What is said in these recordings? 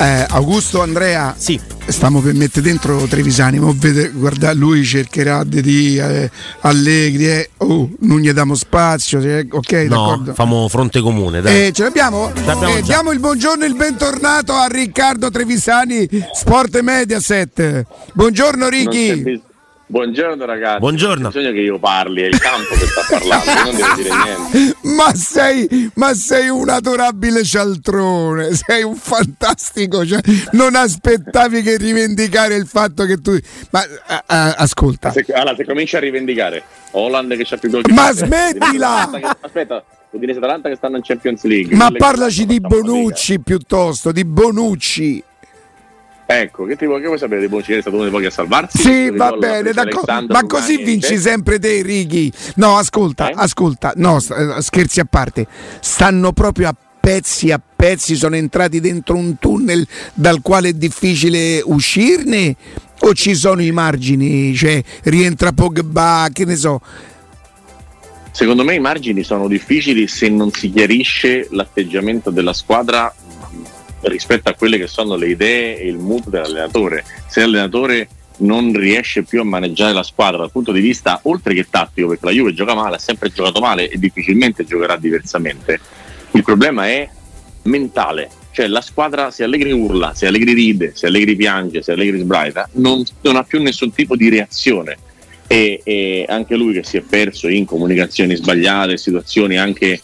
Eh, Augusto Andrea, sì. stiamo per mettere dentro Trevisani, ma vede, guarda, lui cercherà di eh, allegri, eh. oh, non gli diamo spazio, cioè, ok, no, d'accordo. Famo fronte comune, dai. Eh, ce l'abbiamo? l'abbiamo Eh, diamo il buongiorno e il bentornato a Riccardo Trevisani, Sport Mediaset. Buongiorno Ricky. Buongiorno ragazzi. Buongiorno. Bisogno che io parli, è il campo che sta parlando, non devo dire niente. Ma sei, ma sei un adorabile cialtrone, sei un fantastico. Cioè, non aspettavi che rivendicare il fatto che tu. Ma a- a- ascolta, Se, allora, se comincia a rivendicare Holland che c'ha più gol che Ma smettila! Che- Aspetta, Udinese Atalanta che stanno in Champions League. ma parlaci di Bonucci piuttosto, di Bonucci. Ecco, che, ti vuoi, che vuoi sapere di Bonucci? È stato uno dei pochi a salvarsi? Sì, va bene, d'accordo. Ma così vinci sempre te, Righi. No, ascolta, Eh? ascolta. No, eh, scherzi a parte. Stanno proprio a pezzi a pezzi, sono entrati dentro un tunnel dal quale è difficile uscirne? O ci sono i margini? Cioè, rientra Pogba, che ne so. Secondo me i margini sono difficili se non si chiarisce l'atteggiamento della squadra rispetto a quelle che sono le idee e il mood dell'allenatore. Se l'allenatore non riesce più a maneggiare la squadra dal punto di vista oltre che tattico, perché la Juve gioca male, ha sempre giocato male e difficilmente giocherà diversamente. Il problema è mentale, cioè la squadra se Allegri urla, se Allegri ride, se Allegri piange, se Allegri sbraita, non, non ha più nessun tipo di reazione. E, e anche lui che si è perso in comunicazioni sbagliate, situazioni anche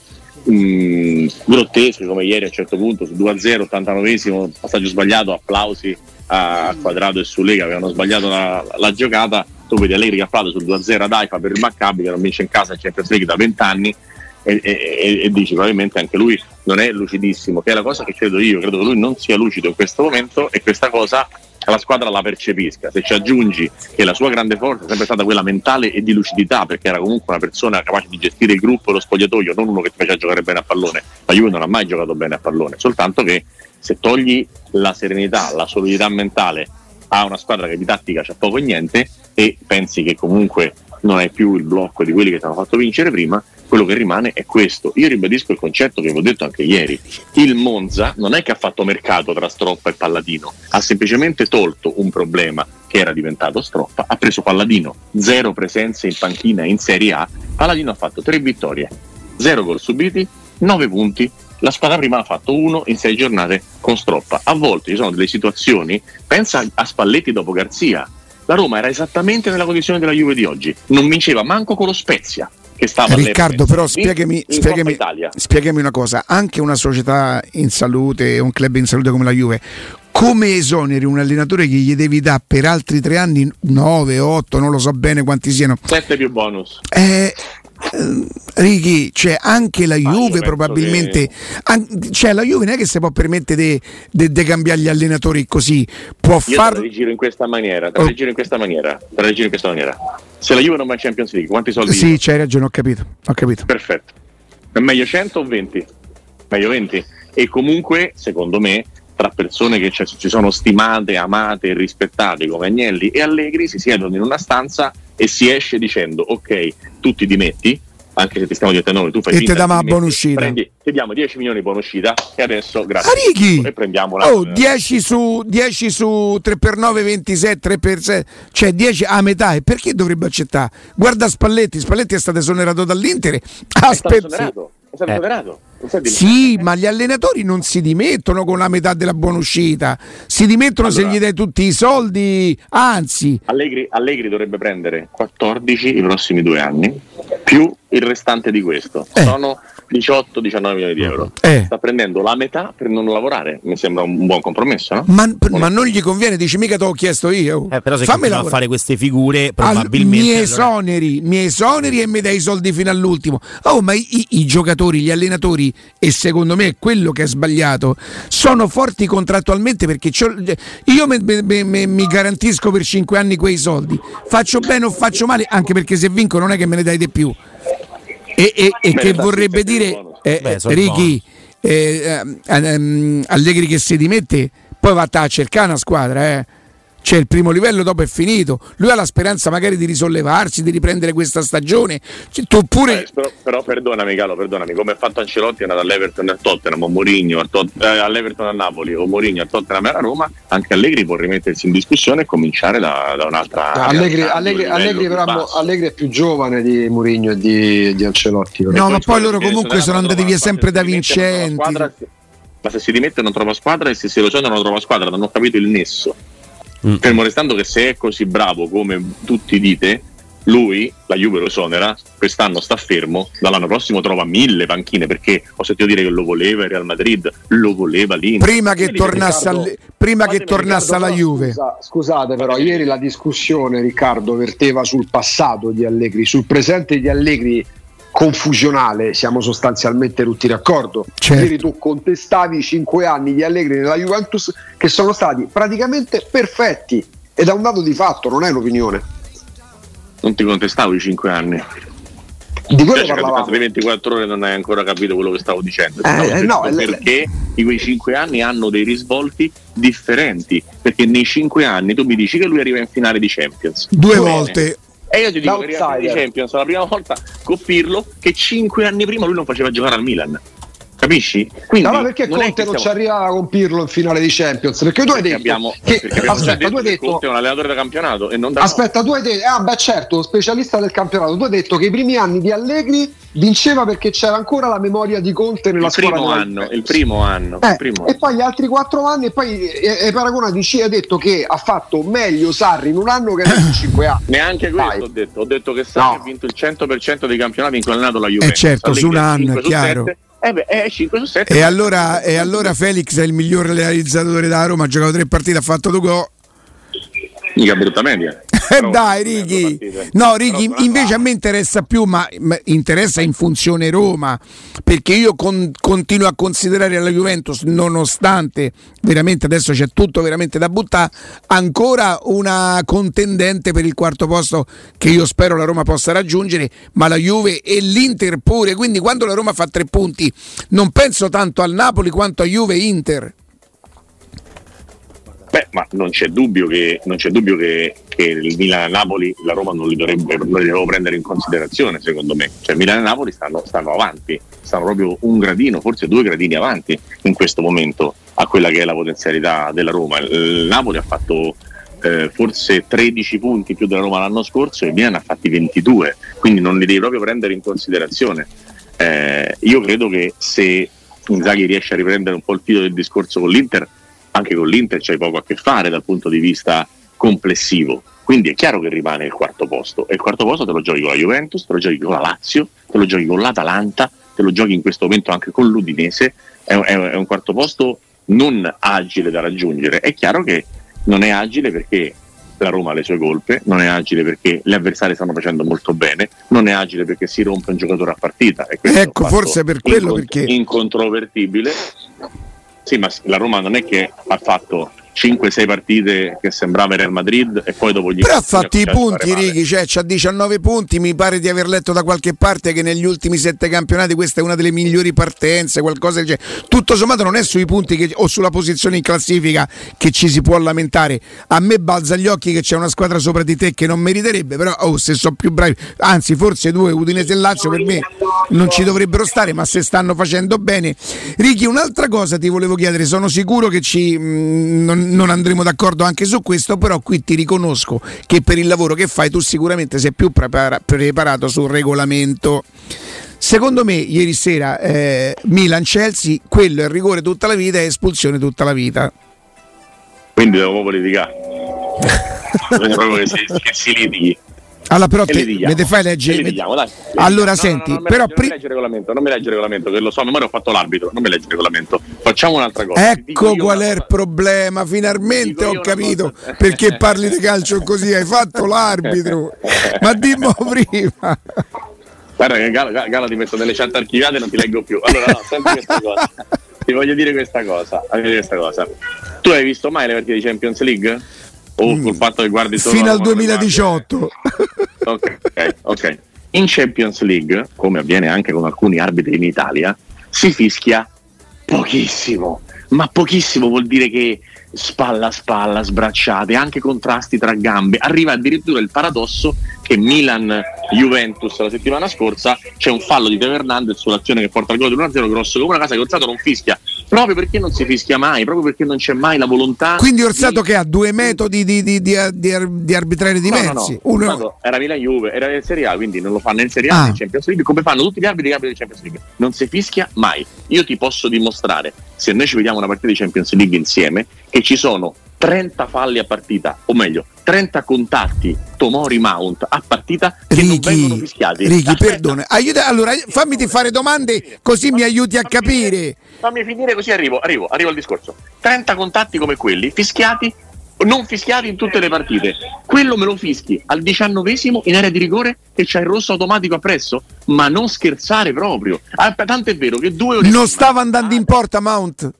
mh, grottesche come ieri a un certo punto su 2-0, 89esimo, passaggio sbagliato, applausi a, Quadrado e su Lega avevano sbagliato la, la giocata, tu vedi Allegri che applaude sul 2-0 ad Haifa per il Maccabi che non vince in casa in Champions League da 20 anni e, e, e dici probabilmente anche lui non è lucidissimo, che è la cosa che credo io, credo che lui non sia lucido in questo momento e questa cosa la squadra la percepisca. Se ci aggiungi che la sua grande forza è sempre stata quella mentale e di lucidità, perché era comunque una persona capace di gestire il gruppo e lo spogliatoio, non uno che ti faceva giocare bene a pallone. La Juve non ha mai giocato bene a pallone, soltanto che se togli la serenità, la solidità mentale a una squadra che di tattica c'ha poco e niente e pensi che comunque non hai più il blocco di quelli che ti hanno fatto vincere prima, quello che rimane è questo. Io ribadisco il concetto che vi ho detto anche ieri. Il Monza non è che ha fatto mercato tra Stroppa e Palladino, ha semplicemente tolto un problema che era diventato Stroppa, ha preso Palladino, zero presenze in panchina in Serie A, Palladino ha fatto tre vittorie, zero gol subiti, nove punti. La squadra prima ha fatto uno in sei giornate con Stroppa. A volte ci sono delle situazioni, pensa a Spalletti dopo Garzia. La Roma era esattamente nella condizione della Juve di oggi, non vinceva manco con lo Spezia che stava Riccardo, però spiegami, spiegami, spiegami una cosa, anche una società in salute, un club in salute come la Juve, come esoneri un allenatore che gli devi dare per altri tre anni 9, 8, non lo so bene quanti siano? 7 più bonus. Eh, Righi, cioè anche la io Juve probabilmente, an- cioè la Juve non è che si può permettere di cambiare gli allenatori così, può Io te in questa maniera, te Oh. in questa maniera, te in questa maniera. Se la Juve non va in Champions League, quanti soldi? Sì, c'hai ragione, ho capito, ho capito. Perfetto. È meglio 100 o 20? Meglio 20. E comunque, secondo me, tra persone che ci ci sono stimate, amate e rispettate come Agnelli e Allegri, si siedono in una stanza e si esce dicendo ok, tu ti dimetti, anche se ti stiamo dietro noi, tu fai E finta te diamo la buona uscita. prendi- ti diamo 10 milioni di buona uscita e adesso grazie. Ah, Righi! E prendiamo una Oh, 10 su, 10 su 3 per 9, 27, 3 per 6, cioè 10 a metà. E perché dovrebbe accettare? Guarda Spalletti, Spalletti è stato esonerato dall'Inter. È stato esonerato, è stato Eh. esonerato. Sì, ma gli allenatori non si dimettono con la metà della buona uscita, si dimettono se Allora. gli dai tutti i soldi, anzi, Allegri, Allegri dovrebbe prendere 14 i prossimi due anni, più il restante di questo. Eh. Sono 18-19 milioni di euro. Eh. Sta prendendo la metà per non lavorare. Mi sembra un buon compromesso, no? ma, ma non gli conviene, dici mica te l'ho chiesto io. Eh, però se Fammi a fare queste figure, Al- probabilmente. mi allora- esoneri, mi esoneri e mi dai i soldi fino all'ultimo. Oh, ma i, i- i giocatori, gli allenatori, e secondo me è quello che è sbagliato, sono forti contrattualmente perché c'ho- io me- me- me- me- mi garantisco per 5 anni quei soldi. Faccio bene o faccio male, anche perché se vinco non è che me ne dai di più. E, e- e Beh, che vorrebbe dire, eh, Beh, eh, Ricky, eh, ehm, Allegri che si dimette, poi va a cercare una squadra, eh. Cioè il primo livello dopo è finito. Lui ha la speranza magari di risollevarsi, di riprendere questa stagione. Cioè, tu pure... Eh, però, però, perdonami Calo, perdonami, come ha fatto Ancelotti è andato all'Everton e al Tottenham, o Mourinho al Tot- eh, all'Everton a Napoli, o Mourinho al Tottenham e a Roma, anche Allegri può rimettersi in discussione e cominciare da, da un'altra... Allegri, Allegri, Allegri, però, Allegri, è più giovane di Mourinho e di, di Ancelotti. No, ma poi loro comunque sono andati via sempre da vincenti. Ma se si dimette non trova squadra e se si lesiona non trova squadra, non ho capito il nesso. Mm. Fermo restando che se è così bravo come tutti dite, lui, la Juve lo esonera, quest'anno sta fermo, dall'anno prossimo trova mille panchine perché ho sentito dire che lo voleva il Real Madrid, lo voleva lì. Prima che tornasse, Riccardo, al, prima che tornasse Riccardo, alla Juve. Scusa, scusate però, ieri la discussione Riccardo verteva sul passato di Allegri, sul presente di Allegri confusionale, siamo sostanzialmente tutti d'accordo. Certo. Ieri tu contestavi i cinque anni di Allegri nella Juventus che sono stati praticamente perfetti ed è un dato di fatto, non è un'opinione. Non ti contestavo i cinque anni. Di quello parlavamo. di 24 ore non hai ancora capito quello che stavo dicendo. Eh, no, perché le... quei cinque anni hanno dei risvolti differenti. Perché nei cinque anni tu mi dici che lui arriva in finale di Champions. Due Bene. volte e io ti dico che di Champions la prima volta con Pirlo che cinque anni prima lui non faceva giocare al Milan. Capisci? Quindi, no, perché non Conte non ci arriva con Pirlo in finale di Champions? Perché tu hai detto abbiamo, che, aspetta, detto tu hai detto Conte è un allenatore da campionato e non da Aspetta, no. tu hai detto ah beh certo, specialista del campionato. Tu hai detto che i primi anni di Allegri vinceva perché c'era ancora la memoria di Conte nella il squadra primo anno, il primo anno, eh, il primo e poi gli altri quattro anni e poi e, e Paragona dici ha detto che ha fatto meglio Sarri in un anno che in cinque anni neanche questo Dai. ho detto ho detto che Sarri no. ha vinto il 100% dei campionati in cui ha allenato la Juventus eh certo su un anno è chiaro 7, eh beh, è 5 su 7. E allora, e allora Felix è il miglior realizzatore da Roma, ha giocato tre partite, ha fatto due gol Mica brutta media. Eh dai, Righi. No, Righi, invece a me interessa più, ma, ma, interessa in funzione Roma, perché io con, continuo a considerare la Juventus, nonostante veramente adesso c'è tutto veramente da buttare, ancora una contendente per il quarto posto che io spero la Roma possa raggiungere, ma la Juve e l'Inter pure. Quindi quando la Roma fa tre punti, non penso tanto al Napoli quanto a Juve e Inter. Beh, ma non c'è dubbio che, c'è dubbio che, che il Milan e Napoli la Roma non li, dovrebbe, non li prendere in considerazione, secondo me. Cioè, Milan e Napoli stanno, stanno, avanti, stanno proprio un gradino, forse due gradini avanti in questo momento a quella che è la potenzialità della Roma. Il Napoli ha fatto eh, forse 13 punti più della Roma l'anno scorso e il Milan ha fatti 22, quindi non li devi proprio prendere in considerazione. Eh, io credo che se Inzaghi riesce a riprendere un po' il filo del discorso con l'Inter, anche con l'Inter c'hai poco a che fare dal punto di vista complessivo. Quindi è chiaro che rimane il quarto posto. E il quarto posto te lo giochi con la Juventus, te lo giochi con la Lazio, te lo giochi con l'Atalanta, te lo giochi in questo momento anche con l'Udinese. È, è, è un quarto posto non agile da raggiungere. È chiaro che non è agile perché la Roma ha le sue colpe, non è agile perché gli avversari stanno facendo molto bene, non è agile perché si rompe un giocatore a partita. ecco, forse per quello incont- perché... Incontrovertibile sì, ma la Roma non è che ha fatto 5-6 partite che sembrava Real Madrid e poi dopo gli però ha fatto i punti Righi cioè c'ha 19 punti mi pare di aver letto da qualche parte che negli ultimi 7 campionati questa è una delle migliori partenze qualcosa del genere. Tutto sommato non è sui punti che, o sulla posizione in classifica che ci si può lamentare. A me balza agli occhi che c'è una squadra sopra di te che non meriterebbe però oh, se sono più bravi anzi forse due Udinese e Lazio per me non ci dovrebbero stare ma se stanno facendo bene. Righi un'altra cosa ti volevo chiedere sono sicuro che ci mh, mm, non, non andremo d'accordo anche su questo, però qui ti riconosco che per il lavoro che fai tu sicuramente sei più prepara- preparato sul regolamento. Secondo me, ieri sera eh, Milan-Chelsea, quello è rigore tutta la vita e espulsione tutta la vita. Quindi devo proprio litigare. proprio che si, che si litighi. Allora, però te, me te fai leggere. Dai. Allora, no, senti, no, no, però. Legge, pri- non, mi legge il regolamento, non mi legge il regolamento, che lo so, a memoria ho fatto l'arbitro, non mi legge il regolamento. Facciamo un'altra cosa. Ecco qual è il problema. Finalmente ho capito perché parli di calcio così. Hai fatto l'arbitro, ma dimmo prima. Guarda che Gala, Gala ti metto nelle chat archiviate e non ti leggo più. Allora, no, senti questa cosa. Ti voglio dire questa cosa. Questa cosa. Tu hai visto mai le partite di Champions League? O mm. col fatto che guardi solo fino al 2018 ok, ok in Champions League come avviene anche con alcuni arbitri in Italia si fischia pochissimo ma pochissimo vuol dire che spalla a spalla, sbracciate, anche contrasti tra gambe. Arriva addirittura il paradosso che Milan-Juventus la settimana scorsa c'è un fallo di Teo Hernandez sull'azione che porta al gol di 1-0 grosso come una casa che Orsato non fischia proprio perché non si fischia mai, proprio perché non c'è mai la volontà. Quindi Orsato di... che ha due metodi di, di, di, di arbitrare diversi. No, no, no. Uno... Era Milan-Juve, era in Serie A, quindi non lo fanno in Serie A ah. in Champions League, come fanno tutti gli arbitri di Champions League. Non si fischia mai. Io ti posso dimostrare, se noi ci vediamo una partita di Champions League insieme, che ci sono 30 falli a partita, o meglio, 30 contatti Tomori Mount a partita che Ricky, non vengono fischiati. Ricky, perdona, aiuta, allora fammi fare domande così mi aiuti a capire. Fammi finire così arrivo, arrivo, arrivo al discorso. 30 contatti come quelli, fischiati non fischiati in tutte le partite. Quello me lo fischi al diciannovesimo in area di rigore e c'è il rosso automatico appresso. Ma non scherzare proprio. Ah, tanto è vero che due ore. Non stava andando in porta Mount.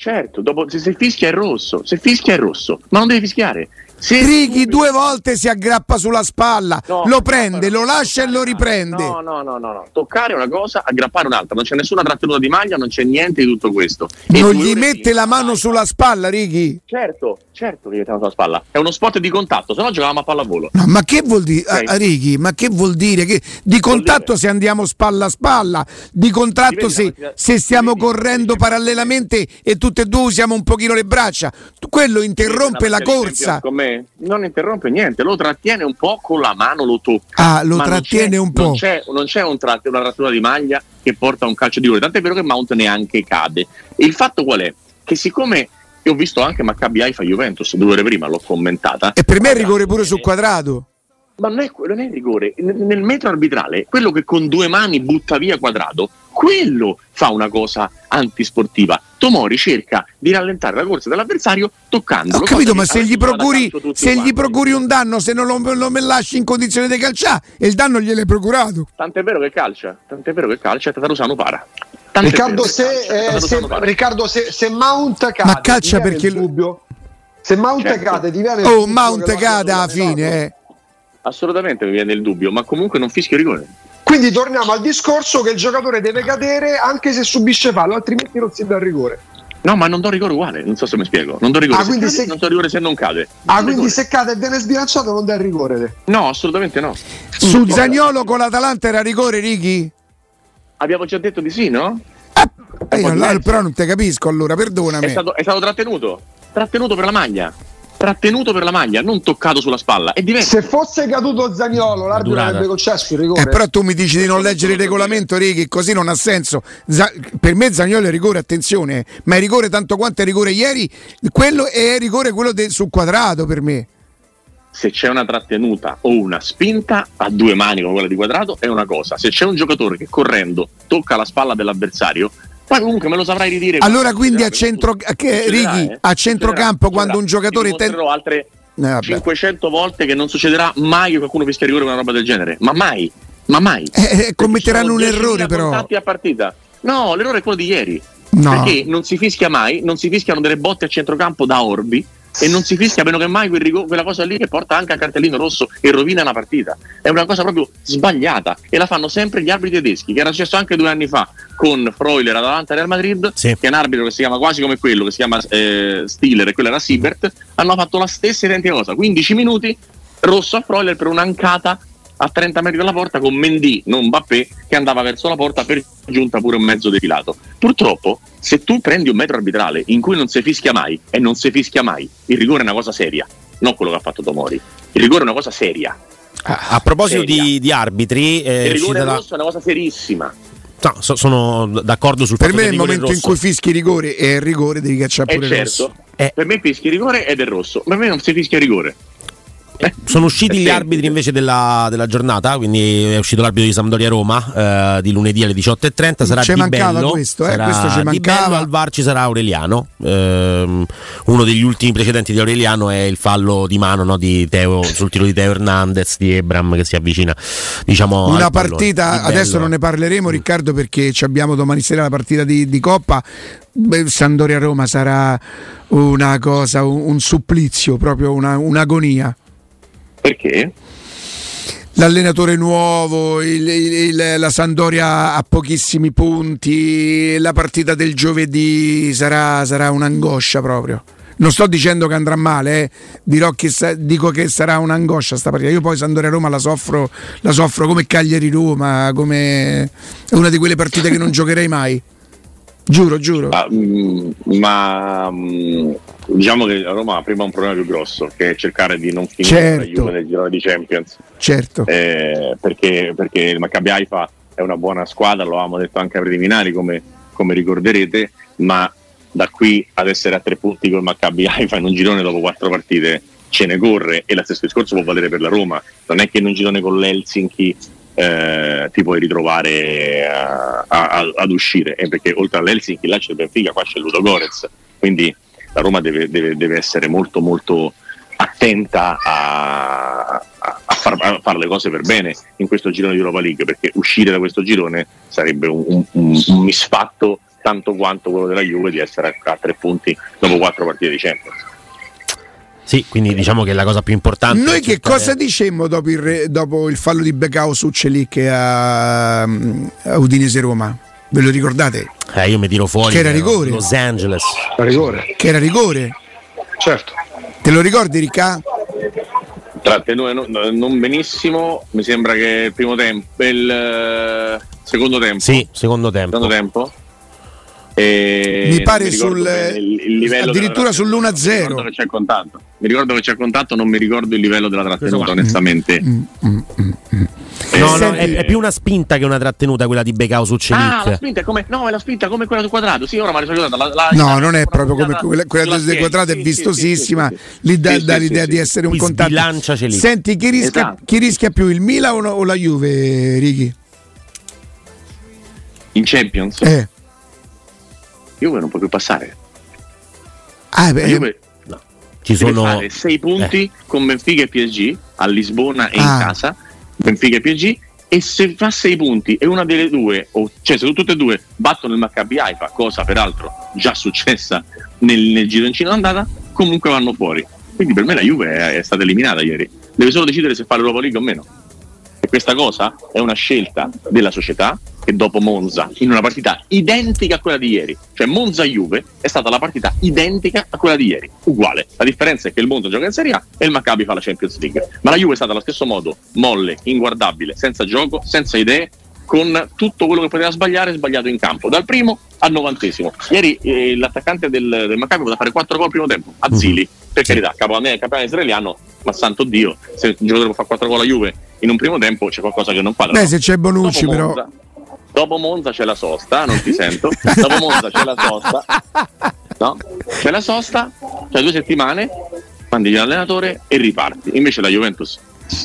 Certo, dopo, se, se fischia è rosso, se fischia è rosso, ma non deve fischiare. Se Righi due volte si aggrappa sulla spalla, no, lo prende, lo lascia e lo riprende. No, no, no, no, no, toccare una cosa, aggrappare un'altra, non c'è nessuna trattenuta di maglia, non c'è niente di tutto questo. E non gli mette la mano sulla spalla, Righi? Certo, certo gli mette la mano sulla spalla. È uno sport di contatto, se no giocavamo a pallavolo. No, ma che vuol dire, okay. Righi, ma che vuol dire? Che di contatto se andiamo spalla a spalla, di contratto se, se stiamo correndo parallelamente e tutte e due usiamo un pochino le braccia. Quello interrompe la corsa. Con me non interrompe niente, lo trattiene un po' con la mano, lo tocca. Ah, lo trattiene un po'. Non c'è, non c'è un tratt- una trattura di maglia che porta a un calcio di rigore, tant'è vero che Mount neanche cade. E il fatto qual è? Che siccome io ho visto anche Maccabi Haifa Juventus due ore prima, l'ho commentata. E per me è rigore pure sul quadrato. Ma non è, non è rigore. Nel metro arbitrale, quello che con due mani butta via quadrato, quello fa una cosa antisportiva. Tomori cerca di rallentare la corsa dell'avversario toccando. Ho capito, ma se gli, procuri, se gli procuri, un danno, se non lo, lo lasci in condizione di calciare, e il danno gliel'hai procurato. Tant'è vero che calcia, tant'è vero che calcia, Tatarusano para. Riccardo, se, eh, se, Riccardo se, se, Mount cade, ma caccia perché il dubbio. Se Mount certo. cade, diviene Oh, Mount cade alla fine, eh. Assolutamente mi viene il dubbio, ma comunque non fischio rigore. Quindi torniamo al discorso che il giocatore deve cadere anche se subisce fallo, altrimenti non si dà il rigore. No, ma non do rigore uguale, non so se mi spiego. Non do rigore, ah, se, cade, se... non do rigore se non cade. Non ah, quindi se cade e viene sbilanciato non dà il rigore? No, assolutamente no. Su Zagnolo con l'Atalanta era rigore, Righi? Abbiamo già detto di sì, no? Eh, io, allora, però non ti capisco allora, perdonami. È stato, è stato trattenuto, trattenuto per la maglia trattenuto per la maglia, non toccato sulla spalla. È diverso. Se fosse caduto Zagnolo, l'arbitro avrebbe concesso il rigore. Eh, però tu mi dici di non leggere il regolamento, Righi, così non ha senso. Z- per me Zagnolo è rigore, attenzione, ma è rigore tanto quanto è rigore ieri, quello è rigore quello de- sul quadrato per me. Se c'è una trattenuta o una spinta a due mani come quella di quadrato è una cosa. Se c'è un giocatore che correndo tocca la spalla dell'avversario, poi comunque me lo saprai ridire. Allora quindi a, centro, che, Righi, eh? a centrocampo quando un giocatore... Ten... altre eh, 500 volte che non succederà mai che qualcuno fischia rigore con una roba del genere. Ma mai, ma mai. Eh, eh commetteranno un errore però. a partita. No, l'errore è quello di ieri. No. Perché non si fischia mai, non si fischiano delle botte a centrocampo da Orbi e non si fischia meno che mai quel rigo- quella cosa lì che porta anche a cartellino rosso e rovina una partita. È una cosa proprio sbagliata e la fanno sempre gli arbitri tedeschi, che era successo anche due anni fa con Freuler Atalanta Real Madrid, sì. che è un arbitro che si chiama quasi come quello, che si chiama eh, Stiller e quello era Siebert, hanno fatto la stessa identica cosa, 15 minuti rosso a Freuler per un'ancata a 30 metri dalla porta con Mendy, non Mbappé, che andava verso la porta per giunta pure un mezzo defilato. Purtroppo, se tu prendi un metro arbitrale in cui non si fischia mai, e non si fischia mai, il rigore è una cosa seria, non quello che ha fatto Tomori. Il rigore è una cosa seria. A, a proposito di, di, arbitri, eh, il rigore dalla... rosso è una cosa serissima. No, so, sono d'accordo sul per fatto che Per me nel momento in cui fischi rigore e il rigore devi cacciare pure eh certo, rosso. Eh. Per me fischi rigore ed è rosso, per me non si fischia rigore. Eh, sono usciti gli arbitri invece della, della, giornata, quindi è uscito l'arbitro di Sampdoria-Roma eh, di lunedì alle 18.30. Sarà ci Di mancava Bello, questo, eh, sarà questo ci mancava. Bello, al VAR ci sarà Aureliano. Eh, uno degli ultimi precedenti di Aureliano è il fallo di mano no, di Teo, sul tiro di Teo Hernandez di Ebram che si avvicina. Diciamo, Una partita, adesso non ne parleremo Riccardo perché abbiamo domani sera la partita di, di Coppa. Sandoria-Roma sarà una cosa, un, un supplizio, proprio una, un'agonia. Perché? l'allenatore nuovo, il, il, la Sandoria a pochissimi punti, la partita del giovedì sarà, sarà un'angoscia proprio. Non sto dicendo che andrà male, eh. Dirò che sa- dico che sarà un'angoscia sta partita. Io poi Sandoria Roma la soffro, la soffro come Cagliari Roma, come una di quelle partite che non giocherei mai. Giuro, giuro. Ma, mm, ma mm, diciamo che la Roma ha prima un problema più grosso, che è cercare di non finire Certo. la Juve nel girone di Champions. Certo. Eh, perché, perché il Maccabi Haifa è una buona squadra, lo avevamo detto anche ai preliminari, come, come ricorderete, ma da qui ad essere a tre punti col Maccabi Haifa in un girone dopo quattro partite ce ne corre e lo stesso discorso può valere per la Roma. Non è che in un girone con l'Helsinki eh, ti puoi ritrovare eh, a- a- ad uscire, eh, perché oltre all'Helsinki là c'è il Benfica, qua c'è il Ludo Gorez, quindi la Roma deve, deve- deve essere molto molto attenta a, a- far, a fare le cose per bene in questo girone di Europa League, perché uscire da questo girone sarebbe un, un- un- un misfatto tanto quanto quello della Juve di essere a, a tre punti dopo quattro partite di Champions. Sì, quindi diciamo che la cosa più importante. Noi è che cosa dicemmo dopo il, re- dopo il fallo di Becao su Celic a, a Udinese Roma? Ve lo ricordate? Eh, io mi tiro fuori. Che era rigore. Los Angeles. Rigore, Che era rigore? certo. Te lo ricordi Ricca? Trattenute non, non benissimo, mi sembra che il primo tempo, il eh, secondo tempo. Sì, secondo tempo. secondo tempo. E Mi pare sul- il- addirittura della sull'1-0. trattenuta. Mi ricordo che c'è contatto. Mi ricordo che c'è contatto, non mi ricordo il livello della trattenuta, onestamente. Mm, mm, mm, mm. Eh, No, no, è, è più una spinta che una trattenuta quella di Becao su Celic. Ah, la spinta è come no, è la spinta come quella del quadrato. Sì, ora mi sono. La, la- No, non è proprio come la- quella, quella la- del quadrato, è vistosissima. sì, sì, sì. Lì dà, dà l'idea sì, di sì. essere un contatto. sbilancia Celic. Senti, chi rischia, Esatto. chi rischia più, il Milan o, o la Juve, Ricky? In Champions, Eh. Juve non può più passare. Ah, beh, Juve Ci deve sono. fare 6 punti con Benfica e PSG a Lisbona e in Ah. casa. Benfica e PSG. E se fa 6 punti e una delle due, o, cioè se tutte e due battono il Maccabi Haifa, cosa peraltro già successa nel, nel gironcino d'andata, comunque vanno fuori. Quindi per me la Juve è, è stata eliminata ieri. Deve solo decidere se fare l'Europa League o meno. E questa cosa è una scelta della società che dopo Monza, in una partita identica a quella di ieri, cioè Monza-Juve è stata la partita identica a quella di ieri, uguale. La differenza è che il Monza gioca in Serie A e il Maccabi fa la Champions League. Ma la Juve è stata allo stesso modo molle, inguardabile, senza gioco, senza idee, con tutto quello che poteva sbagliare sbagliato in campo, dal primo al novantesimo. Ieri eh, l'attaccante del, del Maccabi poteva fare 4 gol al primo tempo, a Zili, per carità, capo a me, capitano israeliano, ma santo Dio, se un giocatore può fare 4 gol a Juve in un primo tempo c'è qualcosa che non quadra. beh, se c'è Bonucci, Dopo però. Dopo Monza c'è la sosta, non ti sento. Dopo Monza c'è la sosta, no? C'è la sosta, c'è due settimane, mandi l'allenatore e riparti. Invece la Juventus,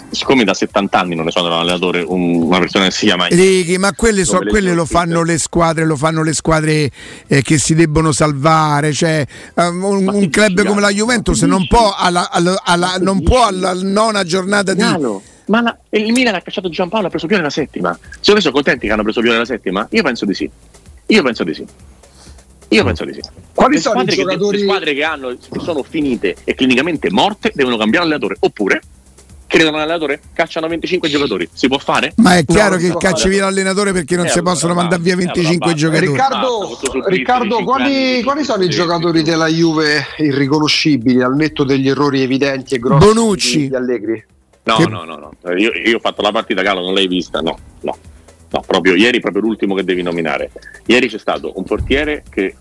siccome da 70 anni non ne sono un allenatore, un- una persona che si chiama Righi, ma quelle, so- quelle lo fanno le squadre, lo fanno le squadre eh, che si debbono salvare. Cioè, ehm, un, un club dici, come la? Juventus non può alla, alla- alla- non può alla nona giornata di. Ma la- il Milan ha cacciato Giampaolo ha preso Pione la settima. Secondo me sono contenti che hanno preso Pione la settima? Io penso di sì. Io penso di sì. Io penso di sì. Quali le sono i squadre, che, giocatori- le squadre che, hanno, che sono finite e clinicamente morte devono cambiare allenatore oppure credono allenatore cacciano 25 giocatori si può fare? Ma è chiaro non che cacci via l'allenatore perché non Eh, si allora possono mandare via eh, allora 25 basta. giocatori. Riccardo, Riccardo, cinque quali, quali sono i giocatori della Juve irriconoscibili al netto degli errori evidenti e grossi Bonucci. di Allegri? No, Che- no, no, no. Io, io ho fatto la partita, Galo, non l'hai vista? No, no. No, proprio ieri, proprio l'ultimo che devi nominare. Ieri c'è stato un portiere che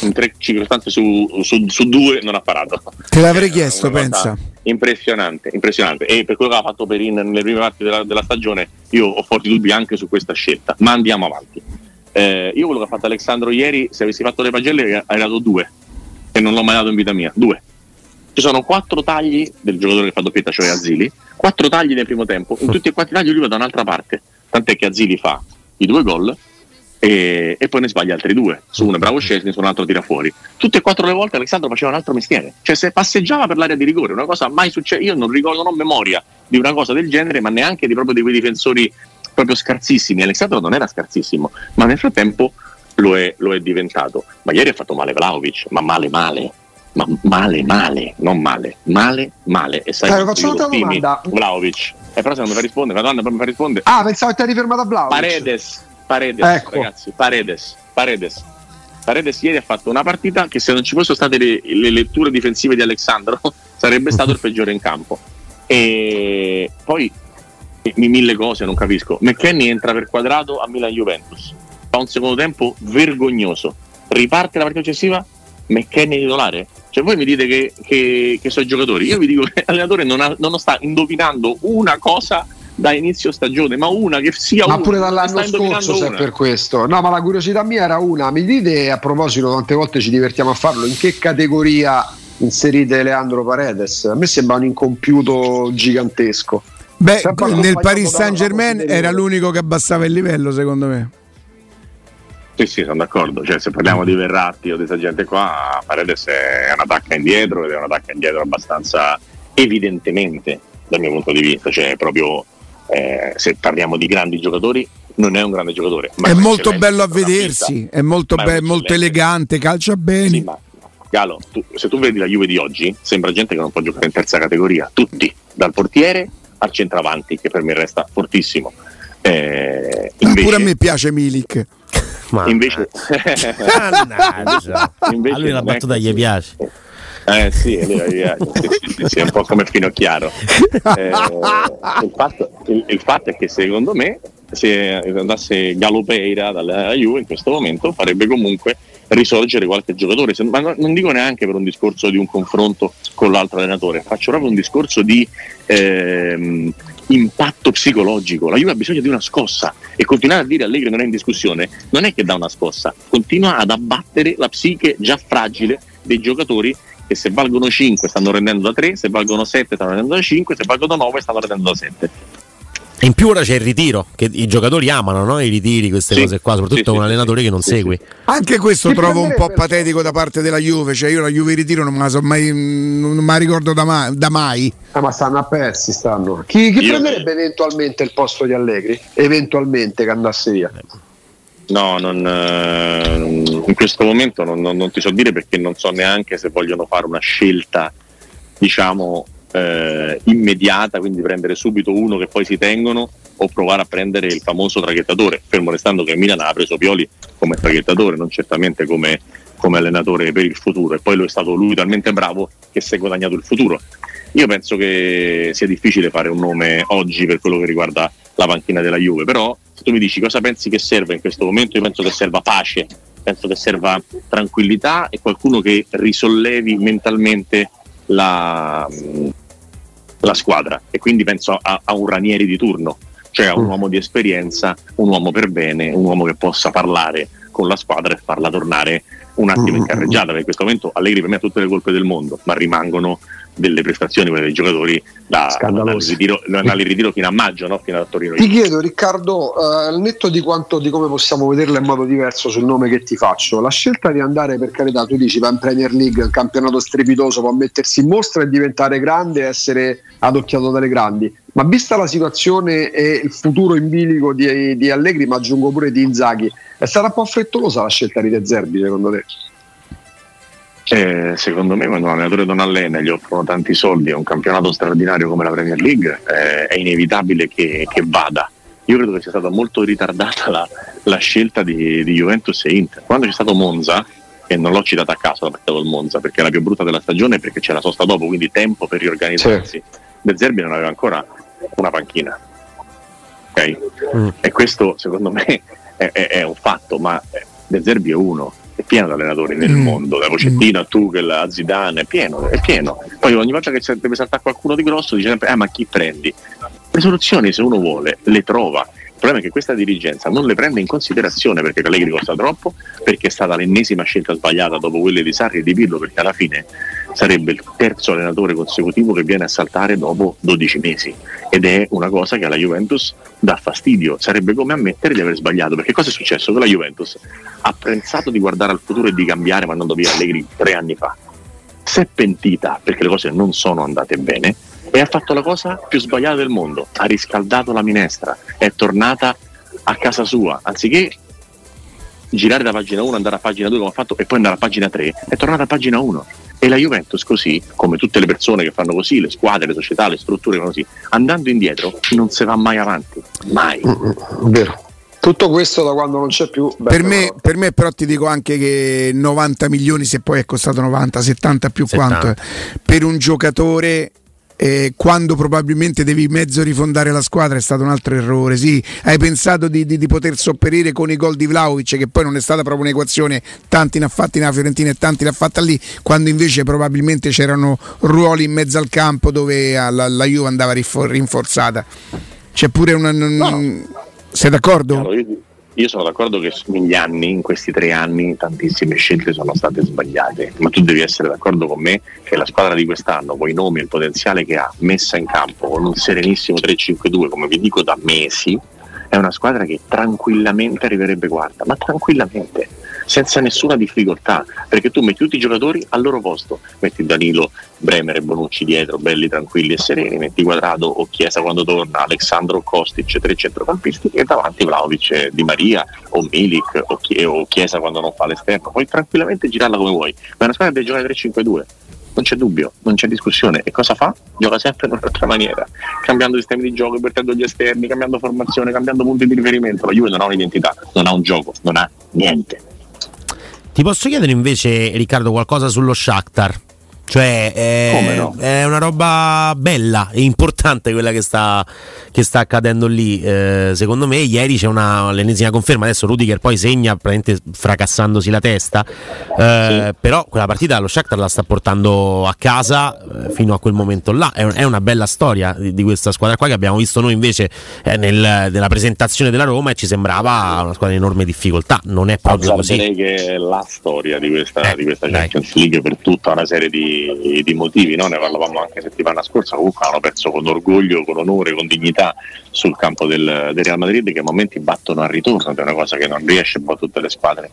in tre circostanze su, su, su due non ha parato. Te l'avrei chiesto, Una cosa pensa. Impressionante, impressionante. E per quello che ha fatto Perin nelle prime parti della, della stagione, io ho forti dubbi anche su questa scelta. Ma andiamo avanti. Eh, io quello che ha fatto Alessandro ieri, se avessi fatto le pagelle, hai dato due. E non l'ho mai dato in vita mia. Due. Ci sono quattro tagli del giocatore che fa doppietta, cioè Azili, quattro tagli nel primo tempo, in tutti e quattro i tagli lui va da un'altra parte, tant'è che Azili fa i due gol e, e poi ne sbaglia altri due, su uno è bravo Scesni, su un altro tira fuori. Tutte e quattro le volte Alessandro faceva un altro mestiere, cioè se passeggiava per l'area di rigore, una cosa mai successa, io non ricordo, non ho memoria di una cosa del genere, ma neanche di proprio di quei difensori proprio scarsissimi. Alessandro non era scarsissimo, ma nel frattempo lo è, lo è diventato. Ma ieri ha fatto male Vlaovic, ma male male ma male, male, non male, male, male. E sai, eh, faccio un'altra domanda. Vlaovic. E eh, però se non mi fa rispondere, madonna, non mi fa rispondere. Ah, pensavo che ti eri fermato a Vlaovic. Paredes, Paredes, ecco. ragazzi, Paredes, Paredes. Paredes ieri ha fatto una partita che se non ci fossero state le, le letture difensive di Alessandro sarebbe stato il peggiore in campo. E poi mille cose, non capisco. McKenny entra per quadrato a Milan Juventus. Fa un secondo tempo vergognoso. Riparte la partita successiva, McKenny titolare. Cioè voi mi dite che, che, che sono i giocatori. Io vi dico che l'allenatore non, ha, non sta indovinando una cosa da inizio stagione, ma una che sia ma una. pure dall'anno scorso se è per questo. No, ma la curiosità mia era una. Mi dite a proposito, tante volte ci divertiamo a farlo, in che categoria inserite Leandro Paredes? A me sembra un incompiuto gigantesco. Beh, nel Paris Saint Germain era l'unico che abbassava il livello, secondo me. Sì, sì, sono d'accordo. Cioè, se parliamo di Verratti o di questa gente qua, Paredes è una tacca indietro ed è una tacca indietro abbastanza evidentemente dal mio punto di vista. Cioè, proprio eh, se parliamo di grandi giocatori, non è un grande giocatore. è molto bello a vedersi, è molto, be- molto elegante, calcia bene. Sì, ma Galo, tu, se tu vedi la Juve di oggi, sembra gente che non può giocare in terza categoria. Tutti, dal portiere al centravanti, che per me resta fortissimo. Eh, invece, pure a me piace Milik. Ma invece, invece a lui la battuta gli piace. Eh sì, sì, sì, sì, è un po' come Finocchiaro. Eh, il, fatto, il, il, fatto, è che secondo me se andasse Galopeira dalla Juve in questo momento farebbe comunque risorgere qualche giocatore, ma non dico neanche per un discorso di un confronto con l'altro allenatore, faccio proprio un discorso di ehm, impatto psicologico. La Juve ha bisogno di una scossa e continuare a dire Allegri non è in discussione non è che dà una scossa, continua ad abbattere la psiche già fragile dei giocatori che se valgono 5 stanno rendendo da 3, se valgono 7 stanno rendendo da 5, se valgono 9 stanno rendendo da 7. In più ora c'è il ritiro, che i giocatori amano no? i ritiri, queste sì, cose qua, soprattutto sì, un allenatore che non segue. Anche questo trovo un po' patetico da parte della Juve, cioè io la Juve ritiro non me la, so mai, non me la ricordo da, ma, da mai. Ah, ma stanno a persi, stanno. Chi, chi prenderebbe eventualmente il posto di Allegri? Eventualmente che andasse via? No, non, eh, in questo momento non, non, non ti so dire perché non so neanche se vogliono fare una scelta, diciamo, eh, immediata, quindi prendere subito uno che poi si tengono o provare a prendere il famoso traghettatore, fermo restando che Milan ha preso Pioli come traghettatore, non certamente come, come allenatore per il futuro e poi lo è stato lui talmente bravo che si è guadagnato il futuro. Io penso che sia difficile fare un nome oggi per quello che riguarda la panchina della Juve, però se tu mi dici cosa pensi che serve in questo momento, io penso che serva pace, penso che serva tranquillità e qualcuno che risollevi mentalmente la, la squadra e quindi penso a, a, un Ranieri di turno, cioè a un mm. uomo di esperienza, un uomo per bene, un uomo che possa parlare con la squadra e farla tornare un attimo in mm. carreggiata, perché in questo momento Allegri per me ha tutte le colpe del mondo, ma rimangono delle prestazioni quelle dei giocatori da andare ritiro, ritiro, fino a maggio, no? fino a Torino. Ti chiedo Riccardo, uh, al netto di, quanto, di come possiamo vederla in modo diverso sul nome che ti faccio, la scelta di andare per carità, tu dici va in Premier League, un campionato strepitoso, può mettersi in mostra e diventare grande e essere adocchiato dalle grandi, ma vista la situazione e il futuro in bilico di, di Allegri, ma aggiungo pure di Inzaghi, è stata un po' frettolosa la scelta di De Zerbi secondo te? Eh, secondo me quando un allenatore non allena e gli offrono tanti soldi a un campionato straordinario come la Premier League eh, è inevitabile che, che, vada. Io credo che sia stata molto ritardata la, la scelta di, di, Juventus e Inter. Quando c'è stato Monza, e non l'ho citata a caso la partita col Monza perché è la più brutta della stagione perché c'è la sosta dopo, quindi tempo per riorganizzarsi. Sì. De Zerbi non aveva ancora una panchina. Okay? Mm. E questo secondo me è, è, è un fatto, ma De Zerbi è uno è pieno di allenatori nel mm. mondo, da Pocettino a Tuchel a Zidane, è pieno, è pieno. Poi ogni volta che deve saltare qualcuno di grosso dice sempre, ah ma chi prendi? Le soluzioni se uno vuole le trova. Problema è che questa dirigenza non le prende in considerazione perché Allegri costa troppo, perché è stata l'ennesima scelta sbagliata dopo quelle di Sarri e di Pirlo, perché alla fine sarebbe il terzo allenatore consecutivo che viene a saltare dopo 12 mesi. Ed è una cosa che alla Juventus dà fastidio, sarebbe come ammettere di aver sbagliato, perché cosa è successo? Che la Juventus ha pensato di guardare al futuro e di cambiare mandando via Allegri tre anni fa, si è pentita perché le cose non sono andate bene e ha fatto la cosa più sbagliata del mondo, ha riscaldato la minestra, è tornata a casa sua, anziché girare da pagina 1, andare a pagina 2 come ha fatto e poi andare a pagina 3, è tornata a pagina 1 e la Juventus così, come tutte le persone che fanno così, le squadre, le società, le strutture fanno così, andando indietro non si va mai avanti, mai. Mm, mm, vero. Tutto questo da quando non c'è più. Per me, per me, però, ti dico anche che 90 milioni, se poi è costato 90, 70 più 70. quanto, per un giocatore eh, quando probabilmente devi mezzo rifondare la squadra è stato un altro errore. Sì, hai pensato di, di, di poter sopperire con i gol di Vlaovic, che poi non è stata proprio un'equazione, tanti ne ha fatti nella Fiorentina e tanti ne ha fatta lì, quando invece probabilmente c'erano ruoli in mezzo al campo dove la, la Juve andava rinforzata. C'è pure una. No. Sei d'accordo? Io sono d'accordo che negli anni, in questi tre anni, tantissime scelte sono state sbagliate, ma tu devi essere d'accordo con me che la squadra di quest'anno, con i nomi e il potenziale che ha, messa in campo con un serenissimo 3-5-2, come vi dico da mesi, è una squadra che tranquillamente arriverebbe quarta, ma tranquillamente senza nessuna difficoltà, perché tu metti tutti i giocatori al loro posto, metti Danilo, Bremer e Bonucci dietro, belli, tranquilli e sereni, metti Quadrado o Chiesa quando torna, Alessandro Kostic, tre centrocampisti e davanti Vlaovic, Di Maria o Milik o, Chiesa quando non fa l'esterno, puoi tranquillamente girarla come vuoi, ma una squadra deve giocare 3-5-2 non c'è dubbio, non c'è discussione. E cosa fa? Gioca sempre in un'altra maniera, cambiando sistemi di gioco, invertendo gli esterni, cambiando formazione, cambiando punti di riferimento. La Juve non ha un'identità, non ha un gioco, non ha niente. Ti posso chiedere invece, Riccardo, qualcosa sullo Shakhtar? Cioè, è, no? è, una roba bella e importante quella che sta, che sta accadendo lì. Eh, secondo me, ieri c'è una, l'ennesima conferma. Adesso Rudiger poi segna, praticamente fracassandosi la testa. Eh, sì. Però quella partita lo Shakhtar la sta portando a casa eh, fino a quel momento là. È, è una bella storia di, di, questa squadra qua che abbiamo visto noi invece eh, nel, nella presentazione della Roma e ci sembrava una squadra di enorme difficoltà. Non è proprio così. Direi che è la storia di questa, di questa Champions League per tutta una serie di di, motivi, no? ne parlavamo anche settimana scorsa, comunque hanno perso con orgoglio, con onore, con dignità sul campo del, del Real Madrid che a momenti battono al ritorno, che è una cosa che non riesce a tutte le squadre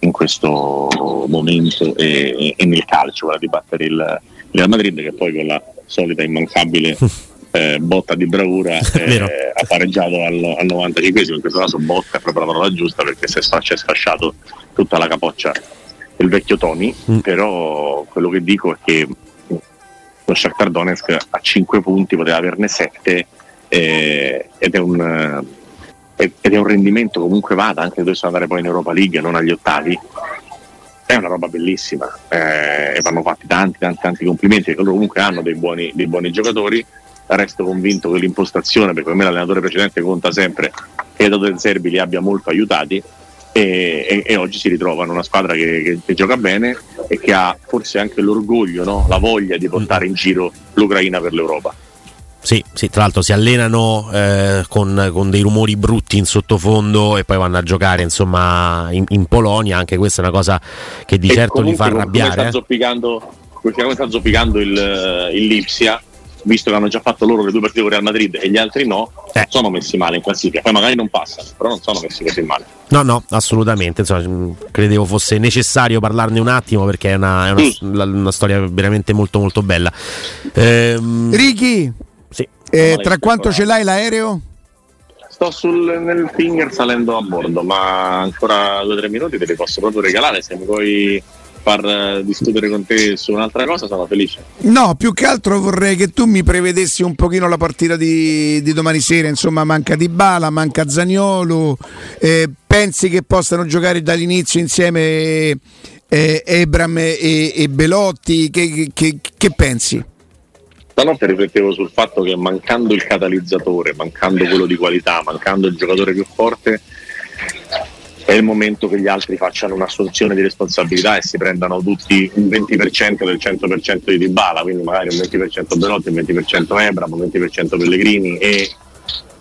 in questo momento e, e nel calcio, quella di battere il Real Madrid che poi con la solita immancabile eh, botta di bravura eh, ha pareggiato al, al 95 in questo caso botta è proprio la parola giusta perché si è sfasciato tutta la capoccia del vecchio Tony, mm. però quello che dico è che lo Shakhtar Donetsk a 5 punti poteva averne 7 eh, ed, è un, eh, ed è un rendimento comunque vada, anche se dovesse andare poi in Europa League non agli ottavi, è una roba bellissima eh, e vanno fatti tanti tanti tanti complimenti perché loro comunque hanno dei buoni, dei buoni giocatori resto convinto che l'impostazione perché per me l'allenatore precedente conta sempre che del Serbi li abbia molto aiutati e, e, e, oggi si ritrovano una squadra che, che, che, gioca bene e che ha forse anche l'orgoglio, no? la voglia di portare in giro l'Ucraina per l'Europa. Sì, sì, tra l'altro si allenano eh, con, con, dei rumori brutti in sottofondo e poi vanno a giocare insomma in, in Polonia, anche questa è una cosa che di e certo li fa arrabbiare. Come sta eh. zoppicando, come sta zoppicando il, il Lipsia, visto che hanno già fatto loro le due partite con Real Madrid e gli altri no, eh. sono messi male in classifica. Poi magari non passano, però non sono messi così male. No, no, assolutamente. Insomma, credevo fosse necessario parlarne un attimo perché è una, è una, sì. una storia veramente molto molto bella. Ehm... Ricky, sì. eh, tra quanto ce l'hai l'aereo? Sto sul, nel finger salendo a bordo, ma ancora due o tre minuti te li posso proprio regalare se mi vuoi far eh, discutere con te su un'altra cosa sono felice. No, più che altro vorrei che tu mi prevedessi un pochino la partita di, di domani sera, insomma manca Di Bala, manca Zagnolo, eh, pensi che possano giocare dall'inizio insieme eh, Ebram e, e Belotti, che, che, che pensi? Stanotte riflettevo sul fatto che mancando il catalizzatore, mancando quello di qualità, mancando il giocatore più forte, è il momento che gli altri facciano un'assunzione di responsabilità e si prendano tutti un 20% del 100% di Dybala, quindi magari un 20% Belotti, un 20% Ebra, un 20% Pellegrini e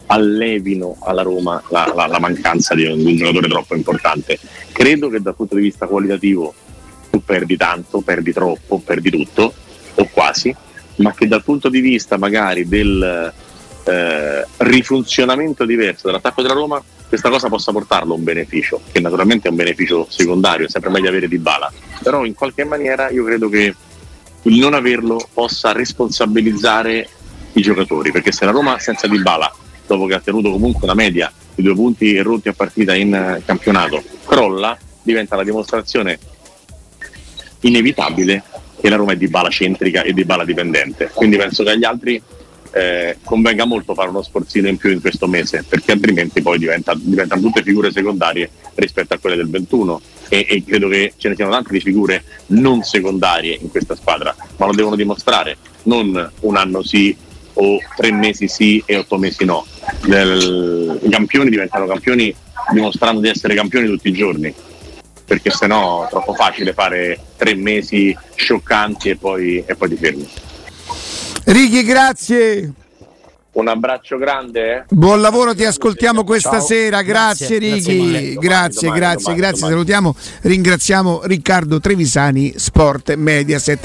allevino alla Roma la, la, la mancanza di un, di un, giocatore troppo importante. Credo che dal punto di vista qualitativo tu perdi tanto, perdi troppo, perdi tutto o quasi, ma che dal punto di vista magari del eh, rifunzionamento diverso dell'attacco della Roma questa cosa possa portarlo a un beneficio, che naturalmente è un beneficio secondario, è sempre meglio avere di bala, però in qualche maniera io credo che il non averlo possa responsabilizzare i giocatori, perché se la Roma senza di bala, dopo che ha tenuto comunque una media di due punti rotti a partita in campionato, crolla, diventa la dimostrazione inevitabile che la Roma è di bala centrica e di bala dipendente. Quindi penso che agli altri eh, convenga molto fare uno sforzino in più in questo mese, perché altrimenti poi diventa, diventano tutte figure secondarie rispetto a quelle del 21 e, e, credo che ce ne siano tante di figure non secondarie in questa squadra, ma lo devono dimostrare, non un anno sì o tre mesi sì e otto mesi no. I campioni diventano campioni dimostrando di essere campioni tutti i giorni perché sennò è troppo facile fare tre mesi scioccanti e poi, e poi ti fermi. Righi, grazie. Un abbraccio grande. Buon lavoro, ti ascoltiamo questa Ciao. sera. Grazie, grazie Righi. Grazie, grazie, domani, grazie. Domani, grazie. Salutiamo, ringraziamo Riccardo Trevisani, Sport Mediaset.